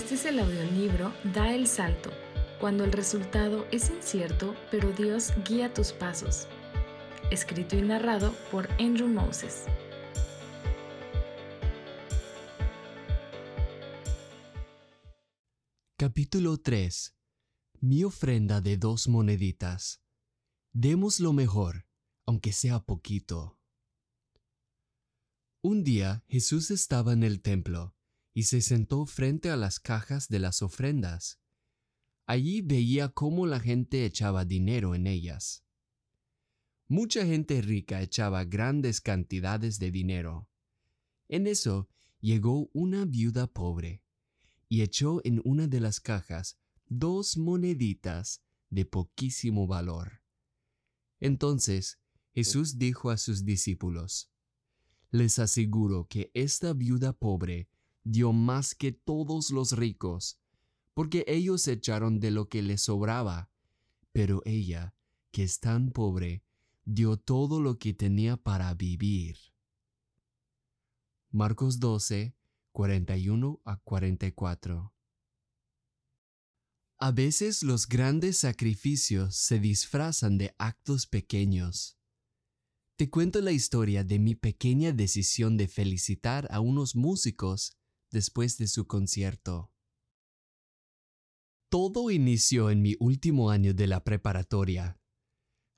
Este es el audiolibro Da el Salto, cuando el resultado es incierto, pero Dios guía tus pasos. Escrito y narrado por Andrew Moses. Capítulo 3 Mi ofrenda de dos moneditas. Demos lo mejor, aunque sea poquito. Un día Jesús estaba en el templo y se sentó frente a las cajas de las ofrendas. Allí veía cómo la gente echaba dinero en ellas. Mucha gente rica echaba grandes cantidades de dinero. En eso llegó una viuda pobre y echó en una de las cajas dos moneditas de poquísimo valor. Entonces Jesús dijo a sus discípulos, Les aseguro que esta viuda pobre dio más que todos los ricos, porque ellos echaron de lo que les sobraba, pero ella, que es tan pobre, dio todo lo que tenía para vivir. Marcos 12, 41 a 44 A veces los grandes sacrificios se disfrazan de actos pequeños. Te cuento la historia de mi pequeña decisión de felicitar a unos músicos después de su concierto. Todo inició en mi último año de la preparatoria.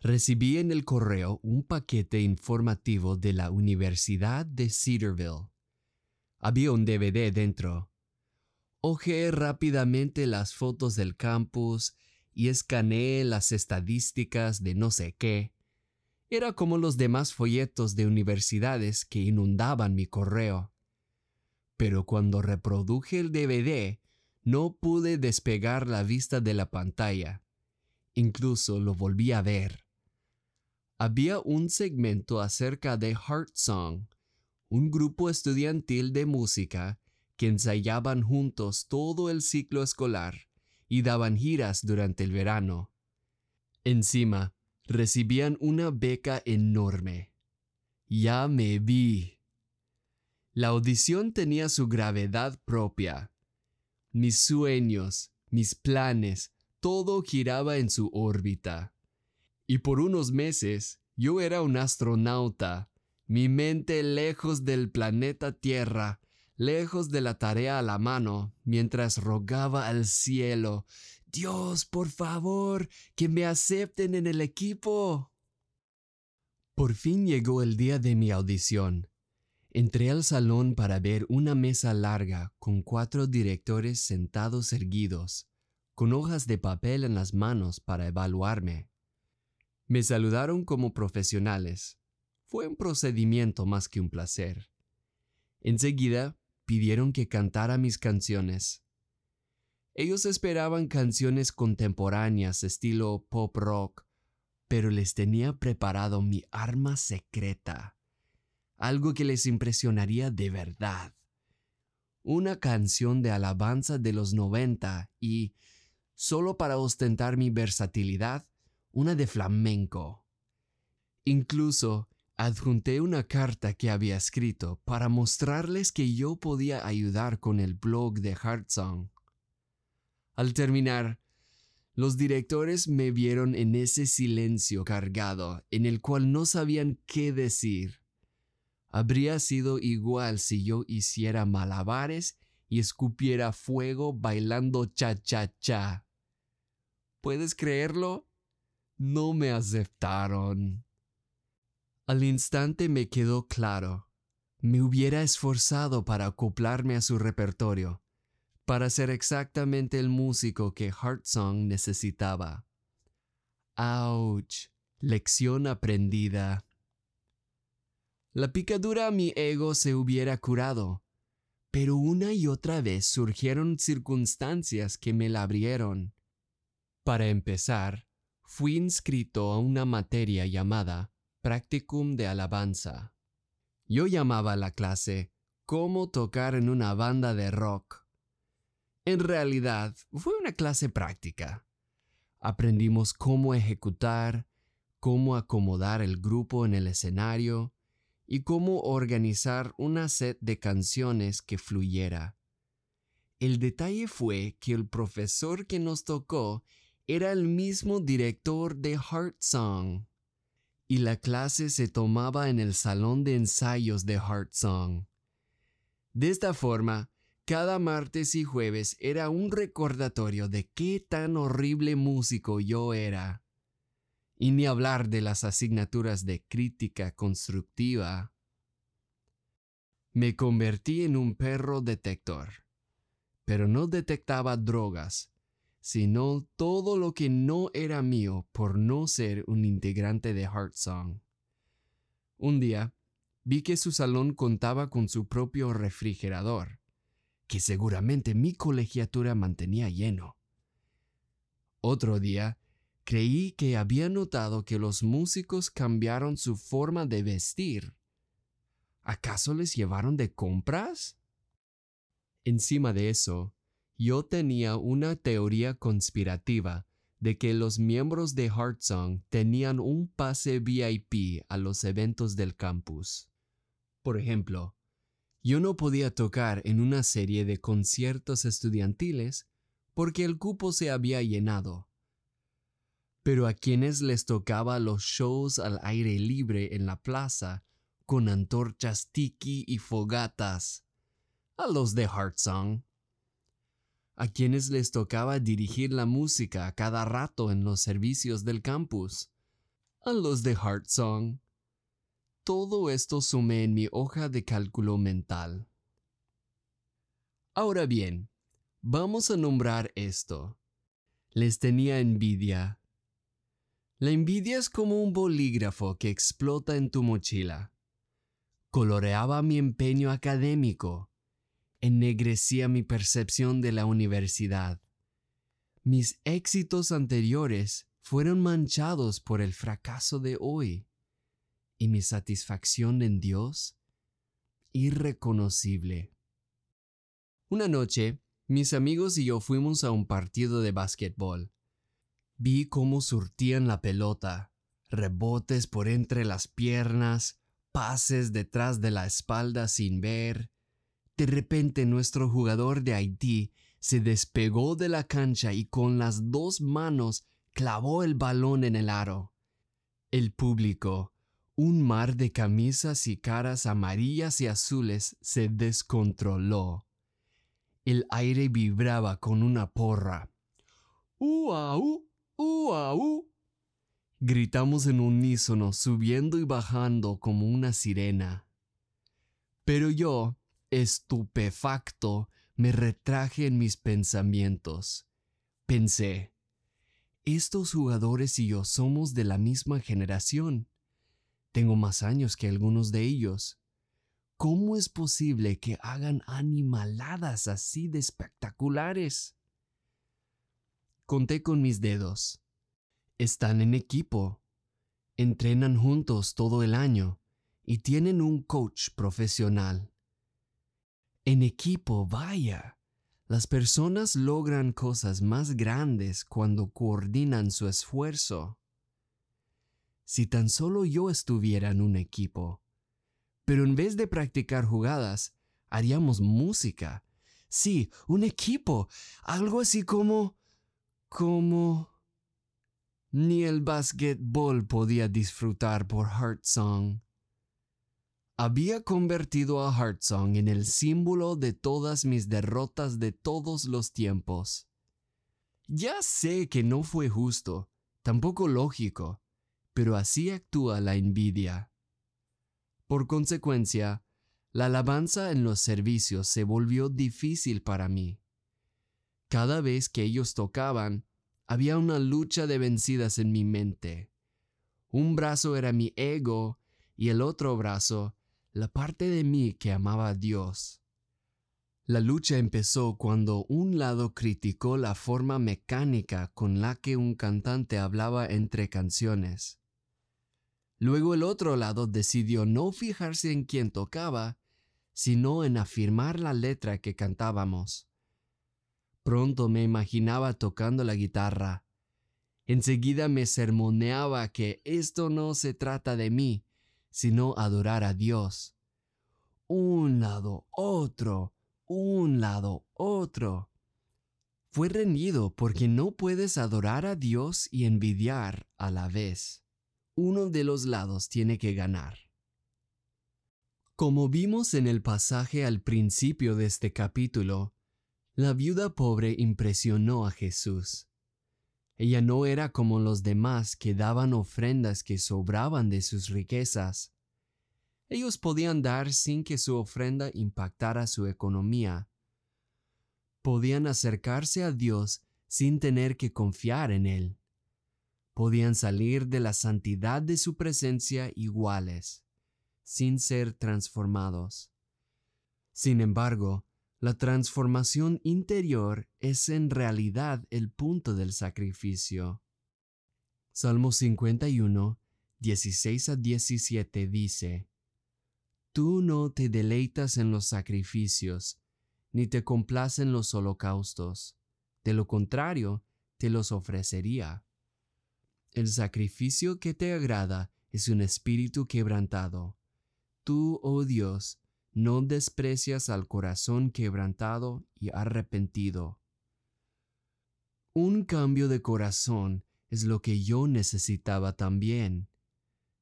Recibí en el correo un paquete informativo de la Universidad de Cedarville. Había un DVD dentro. Ojeé rápidamente las fotos del campus y escaneé las estadísticas de no sé qué. Era como los demás folletos de universidades que inundaban mi correo pero cuando reproduje el DVD no pude despegar la vista de la pantalla. Incluso lo volví a ver. Había un segmento acerca de Heart Song, un grupo estudiantil de música que ensayaban juntos todo el ciclo escolar y daban giras durante el verano. Encima, recibían una beca enorme. Ya me vi. La audición tenía su gravedad propia. Mis sueños, mis planes, todo giraba en su órbita. Y por unos meses yo era un astronauta, mi mente lejos del planeta Tierra, lejos de la tarea a la mano, mientras rogaba al cielo, Dios, por favor, que me acepten en el equipo. Por fin llegó el día de mi audición Entré al salón para ver una mesa larga con cuatro directores sentados erguidos, con hojas de papel en las manos para evaluarme. Me saludaron como profesionales. Fue un procedimiento más que un placer. Enseguida pidieron que cantara mis canciones. Ellos esperaban canciones contemporáneas estilo pop rock, pero les tenía preparado mi arma secreta algo que les impresionaría de verdad. Una canción de alabanza de los 90 y, solo para ostentar mi versatilidad, una de flamenco. Incluso adjunté una carta que había escrito para mostrarles que yo podía ayudar con el blog de Heartsong. Al terminar, los directores me vieron en ese silencio cargado en el cual no sabían qué decir habría sido igual si yo hiciera malabares y escupiera fuego bailando cha-cha-cha. ¿Puedes creerlo? No me aceptaron. Al instante me quedó claro. Me hubiera esforzado para acoplarme a su repertorio, para ser exactamente el músico que Heartsong necesitaba. ¡Auch! Lección aprendida. La picadura a mi ego se hubiera curado, pero una y otra vez surgieron circunstancias que me la abrieron. Para empezar, fui inscrito a una materia llamada Practicum de Alabanza. Yo llamaba la clase Cómo tocar en una banda de rock. En realidad, fue una clase práctica. Aprendimos cómo ejecutar, cómo acomodar el grupo en el escenario, y cómo organizar una set de canciones que fluyera. El detalle fue que el profesor que nos tocó era el mismo director de Heart Song y la clase se tomaba en el salón de ensayos de Heart Song. De esta forma, cada martes y jueves era un recordatorio de qué tan horrible músico yo era. Y ni hablar de las asignaturas de crítica constructiva. Me convertí en un perro detector, pero no detectaba drogas, sino todo lo que no era mío por no ser un integrante de Heart Song. Un día, vi que su salón contaba con su propio refrigerador que seguramente mi colegiatura mantenía lleno. Otro día, creí que había notado que los músicos cambiaron su forma de vestir. ¿Acaso les llevaron de compras? Encima de eso, yo tenía una teoría conspirativa de que los miembros de Heartsong tenían un pase VIP a los eventos del campus. Por ejemplo, yo no podía tocar en una serie de conciertos estudiantiles porque el cupo se había llenado. Pero a quienes les tocaba los shows al aire libre en la plaza, con antorchas tiki y fogatas, a los de Heartsong. A quienes les tocaba dirigir la música a cada rato en los servicios del campus, a los de Heartsong todo esto sumé en mi hoja de cálculo mental. Ahora bien, vamos a nombrar esto. Les tenía envidia. La envidia es como un bolígrafo que explota en tu mochila. Coloreaba mi empeño académico, ennegrecía mi percepción de la universidad. Mis éxitos anteriores fueron manchados por el fracaso de hoy y mi satisfacción en Dios irreconocible. Una noche, mis amigos y yo fuimos a un partido de básquetbol. Vi cómo surtían la pelota, rebotes por entre las piernas, pases detrás de la espalda sin ver. De repente nuestro jugador de Haití se despegó de la cancha y con las dos manos clavó el balón en el aro. El público, un mar de camisas y caras amarillas y azules se descontroló. El aire vibraba con una porra. ¡Uau! ¡Uau! Gritamos en unísono, subiendo y bajando como una sirena. Pero yo, estupefacto, me retraje en mis pensamientos. Pensé, estos jugadores y yo somos de la misma generación. Tengo más años que algunos de ellos. ¿Cómo es posible que hagan animaladas así de espectaculares? Conté con mis dedos. Están en equipo. Entrenan juntos todo el año y tienen un coach profesional. En equipo, vaya. Las personas logran cosas más grandes cuando coordinan su esfuerzo si tan solo yo estuviera en un equipo. Pero en vez de practicar jugadas, haríamos música. Sí, un equipo. Algo así como... como... Ni el basquetbol podía disfrutar por Heartsong. Había convertido a Heartsong en el símbolo de todas mis derrotas de todos los tiempos. Ya sé que no fue justo, tampoco lógico, pero así actúa la envidia. Por consecuencia, la alabanza en los servicios se volvió difícil para mí. Cada vez que ellos tocaban, había una lucha de vencidas en mi mente. Un brazo era mi ego y el otro brazo, la parte de mí que amaba a Dios. La lucha empezó cuando un lado criticó la forma mecánica con la que un cantante hablaba entre canciones. Luego el otro lado decidió no fijarse en quién tocaba, sino en afirmar la letra que cantábamos. Pronto me imaginaba tocando la guitarra. Enseguida me sermoneaba que esto no se trata de mí, sino adorar a Dios. Un lado, otro, un lado, otro. Fue reñido porque no puedes adorar a Dios y envidiar a la vez. Uno de los lados tiene que ganar. Como vimos en el pasaje al principio de este capítulo, la viuda pobre impresionó a Jesús. Ella no era como los demás que daban ofrendas que sobraban de sus riquezas. Ellos podían dar sin que su ofrenda impactara su economía. Podían acercarse a Dios sin tener que confiar en Él. Podían salir de la santidad de su presencia iguales, sin ser transformados. Sin embargo, la transformación interior es en realidad el punto del sacrificio. Salmo 51, 16 a 17 dice, Tú no te deleitas en los sacrificios, ni te complacen los holocaustos. De lo contrario, te los ofrecería. El sacrificio que te agrada es un espíritu quebrantado. Tú, oh Dios, no desprecias al corazón quebrantado y arrepentido. Un cambio de corazón es lo que yo necesitaba también.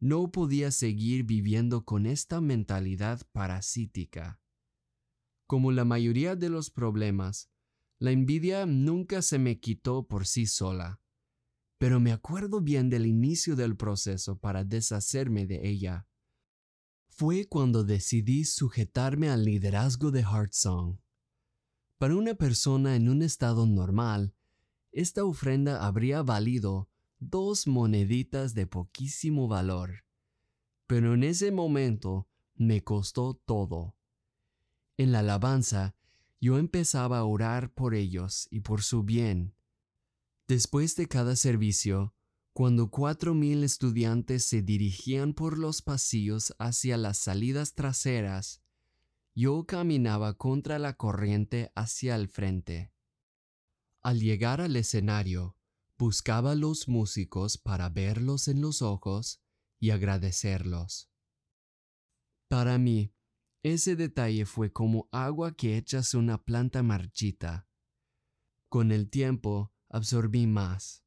No podía seguir viviendo con esta mentalidad parasítica. Como la mayoría de los problemas, la envidia nunca se me quitó por sí sola, pero me acuerdo bien del inicio del proceso para deshacerme de ella fue cuando decidí sujetarme al liderazgo de Heartsong. Para una persona en un estado normal, esta ofrenda habría valido dos moneditas de poquísimo valor, pero en ese momento me costó todo. En la alabanza, yo empezaba a orar por ellos y por su bien. Después de cada servicio, cuando cuatro mil estudiantes se dirigían por los pasillos hacia las salidas traseras, yo caminaba contra la corriente hacia el frente. Al llegar al escenario, buscaba a los músicos para verlos en los ojos y agradecerlos. Para mí, ese detalle fue como agua que echas una planta marchita. Con el tiempo absorbí más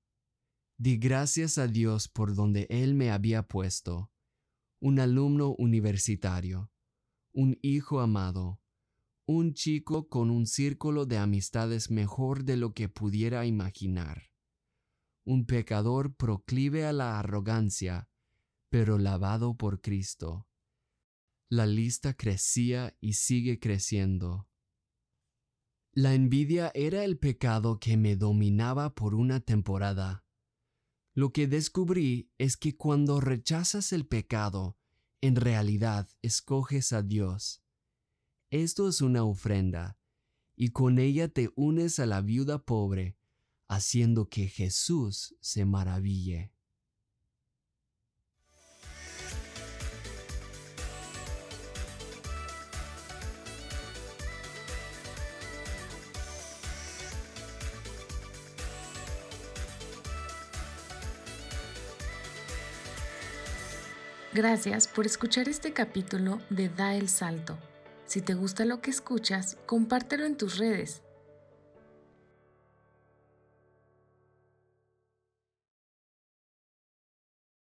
Di gracias a Dios por donde Él me había puesto, un alumno universitario, un hijo amado, un chico con un círculo de amistades mejor de lo que pudiera imaginar, un pecador proclive a la arrogancia, pero lavado por Cristo. La lista crecía y sigue creciendo. La envidia era el pecado que me dominaba por una temporada lo que descubrí es que cuando rechazas el pecado, en realidad escoges a Dios. Esto es una ofrenda, y con ella te unes a la viuda pobre, haciendo que Jesús se maraville. Gracias por escuchar este capítulo de Da el Salto. Si te gusta lo que escuchas, compártelo en tus redes